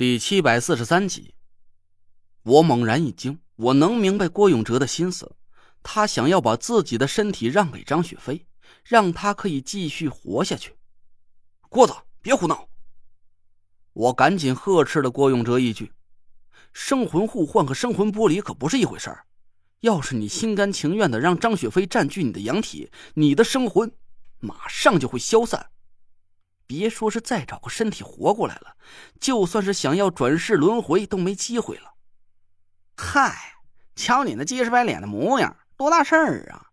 第七百四十三集，我猛然一惊，我能明白郭永哲的心思，他想要把自己的身体让给张雪飞，让他可以继续活下去。郭子，别胡闹！我赶紧呵斥了郭永哲一句：“生魂互换和生魂剥离可不是一回事儿。要是你心甘情愿的让张雪飞占据你的阳体，你的生魂马上就会消散。”别说是再找个身体活过来了，就算是想要转世轮回都没机会了。嗨，瞧你那鸡十白脸的模样，多大事儿啊！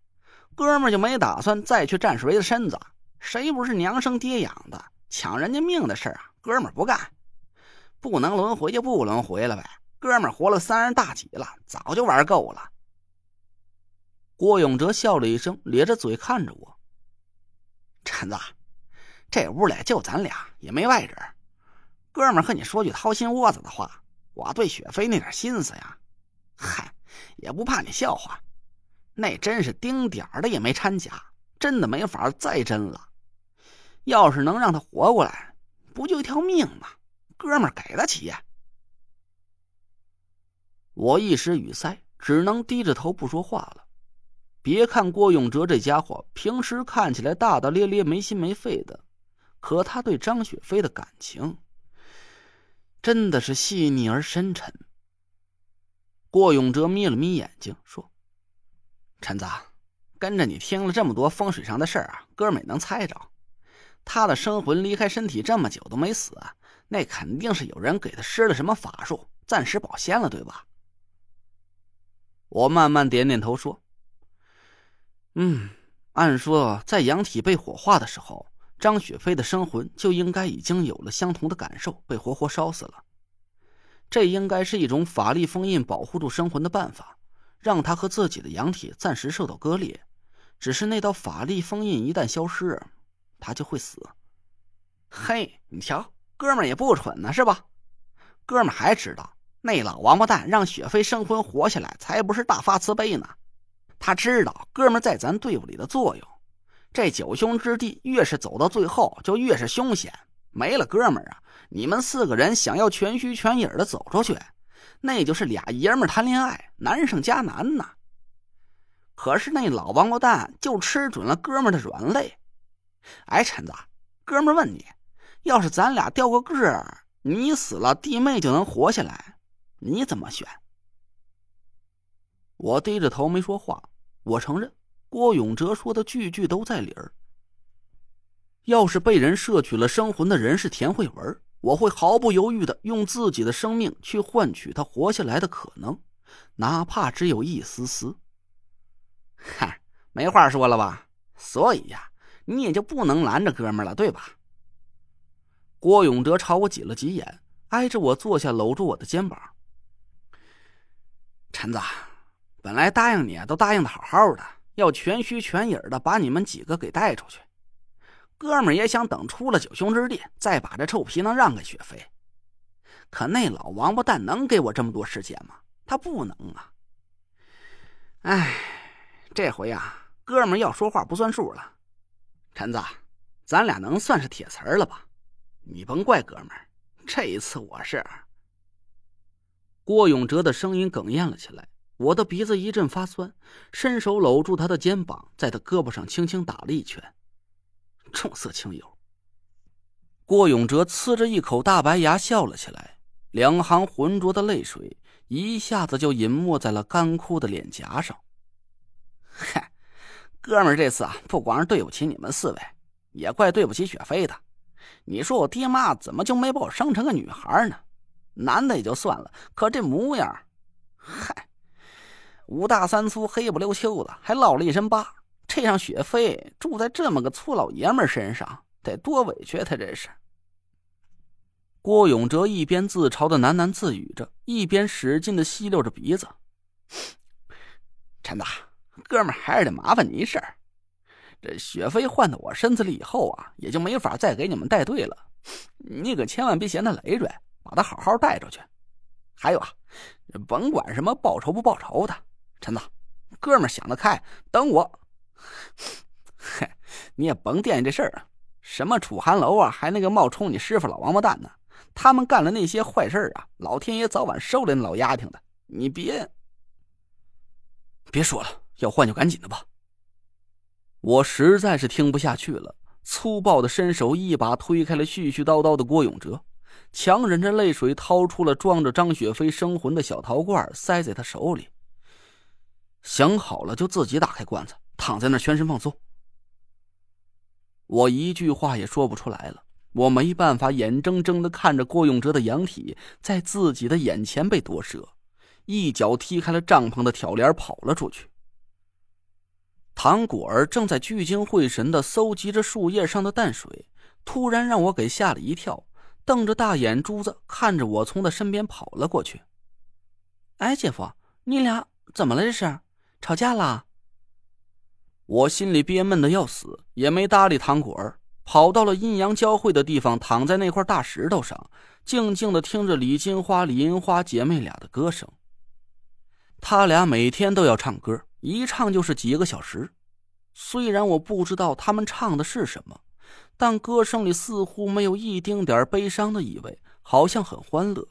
哥们就没打算再去占谁的身子？谁不是娘生爹养的？抢人家命的事儿啊，哥们不干。不能轮回就不轮回了呗。哥们活了三十大几了，早就玩够了。郭永哲笑了一声，咧着嘴看着我，陈子。这屋里就咱俩，也没外人。哥们和你说句掏心窝子的话，我对雪飞那点心思呀，嗨，也不怕你笑话。那真是丁点儿的也没掺假，真的没法再真了。要是能让他活过来，不就一条命吗？哥们给得起。我一时语塞，只能低着头不说话了。别看郭永哲这家伙平时看起来大大咧咧、没心没肺的。可他对张雪飞的感情，真的是细腻而深沉。郭永哲眯了眯眼睛，说：“陈子，跟着你听了这么多风水上的事儿啊，哥们也能猜着，他的生魂离开身体这么久都没死，那肯定是有人给他施了什么法术，暂时保鲜了，对吧？”我慢慢点点头，说：“嗯，按说在阳体被火化的时候。”张雪飞的生魂就应该已经有了相同的感受，被活活烧死了。这应该是一种法力封印保护住生魂的办法，让他和自己的阳体暂时受到割裂。只是那道法力封印一旦消失，他就会死。嘿，你瞧，哥们也不蠢呢，是吧？哥们还知道那老王八蛋让雪飞生魂活下来，才不是大发慈悲呢。他知道哥们在咱队伍里的作用。这九凶之地，越是走到最后，就越是凶险。没了哥们儿啊，你们四个人想要全虚全影的走出去，那就是俩爷们谈恋爱，难上加难呐。可是那老王八蛋就吃准了哥们的软肋。哎，陈子，哥们问你，要是咱俩掉个个，你死了，弟妹就能活下来，你怎么选？我低着头没说话。我承认。郭永哲说的句句都在理儿。要是被人摄取了生魂的人是田慧文，我会毫不犹豫的用自己的生命去换取他活下来的可能，哪怕只有一丝丝。嗨，没话说了吧？所以呀，你也就不能拦着哥们了，对吧？郭永哲朝我挤了挤眼，挨着我坐下，搂住我的肩膀。陈子，本来答应你都答应的好好的。要全虚全影的把你们几个给带出去，哥们也想等出了九兄之地，再把这臭皮囊让给雪飞。可那老王八蛋能给我这么多时间吗？他不能啊！哎，这回啊，哥们要说话不算数了。陈子，咱俩能算是铁瓷了吧？你甭怪哥们儿，这一次我是……郭永哲的声音哽咽了起来。我的鼻子一阵发酸，伸手搂住他的肩膀，在他胳膊上轻轻打了一拳。重色轻友。郭永哲呲着一口大白牙笑了起来，两行浑浊的泪水一下子就隐没在了干枯的脸颊上。嗨，哥们儿，这次啊，不光是对不起你们四位，也怪对不起雪飞的。你说我爹妈怎么就没把我生成个女孩呢？男的也就算了，可这模样，嗨。五大三粗，黑不溜秋的，还落了一身疤。这让雪飞住在这么个粗老爷们身上，得多委屈他这是。郭永哲一边自嘲的喃喃自语着，一边使劲的吸溜着鼻子。陈大，哥们还是得麻烦你一事儿。这雪飞换到我身子里以后啊，也就没法再给你们带队了。你可千万别嫌他累赘，把他好好带出去。还有啊，甭管什么报仇不报仇的。陈子，哥们想得开，等我。嘿，你也甭惦记这事儿啊。什么楚寒楼啊，还那个冒充你师傅老王八蛋呢？他们干了那些坏事啊，老天爷早晚收敛老丫头的。你别别说了，要换就赶紧的吧。我实在是听不下去了，粗暴的伸手一把推开了絮絮叨叨的郭永哲，强忍着泪水掏出了装着张雪飞生魂的小陶罐，塞在他手里。想好了就自己打开罐子，躺在那全身放松。我一句话也说不出来了，我没办法，眼睁睁的看着郭永哲的阳体在自己的眼前被夺舍，一脚踢开了帐篷的挑帘，跑了出去。唐果儿正在聚精会神的搜集着树叶上的淡水，突然让我给吓了一跳，瞪着大眼珠子看着我从他身边跑了过去。哎，姐夫，你俩怎么了？这是吵架了？我心里憋闷的要死，也没搭理唐果儿，跑到了阴阳交汇的地方，躺在那块大石头上，静静的听着李金花、李银花姐妹俩的歌声。他俩每天都要唱歌，一唱就是几个小时。虽然我不知道他们唱的是什么，但歌声里似乎没有一丁点悲伤的意味，好像很欢乐。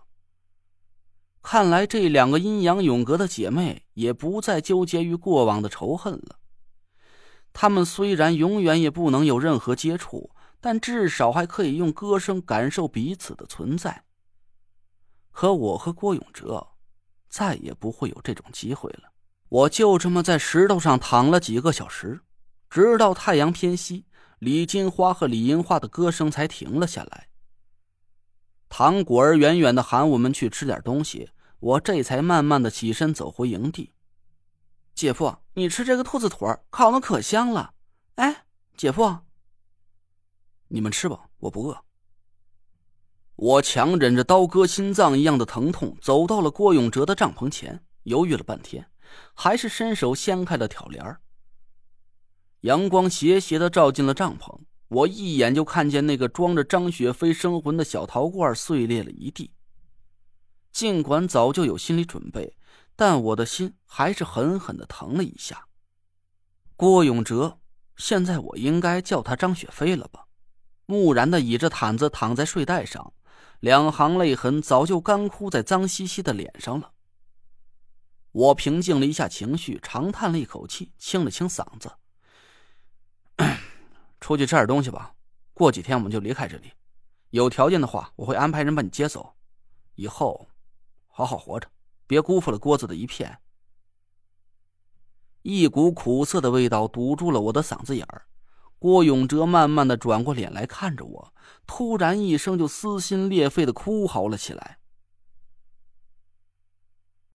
看来这两个阴阳永隔的姐妹也不再纠结于过往的仇恨了。他们虽然永远也不能有任何接触，但至少还可以用歌声感受彼此的存在。可我和郭永哲，再也不会有这种机会了。我就这么在石头上躺了几个小时，直到太阳偏西，李金花和李银花的歌声才停了下来。唐果儿远远的喊我们去吃点东西，我这才慢慢的起身走回营地。姐夫，你吃这个兔子腿烤的可香了。哎，姐夫，你们吃吧，我不饿。我强忍着刀割心脏一样的疼痛，走到了郭永哲的帐篷前，犹豫了半天，还是伸手掀开了挑帘阳光斜斜的照进了帐篷，我一眼就看见那个装着张雪飞生魂的小陶罐碎裂了一地。尽管早就有心理准备。但我的心还是狠狠的疼了一下。郭永哲，现在我应该叫他张雪飞了吧？木然的倚着毯子躺在睡袋上，两行泪痕早就干枯在脏兮兮的脸上了。我平静了一下情绪，长叹了一口气，清了清嗓子：“ 出去吃点东西吧。过几天我们就离开这里。有条件的话，我会安排人把你接走。以后，好好活着。”别辜负了郭子的一片。一股苦涩的味道堵住了我的嗓子眼儿。郭永哲慢慢的转过脸来看着我，突然一声就撕心裂肺的哭嚎了起来。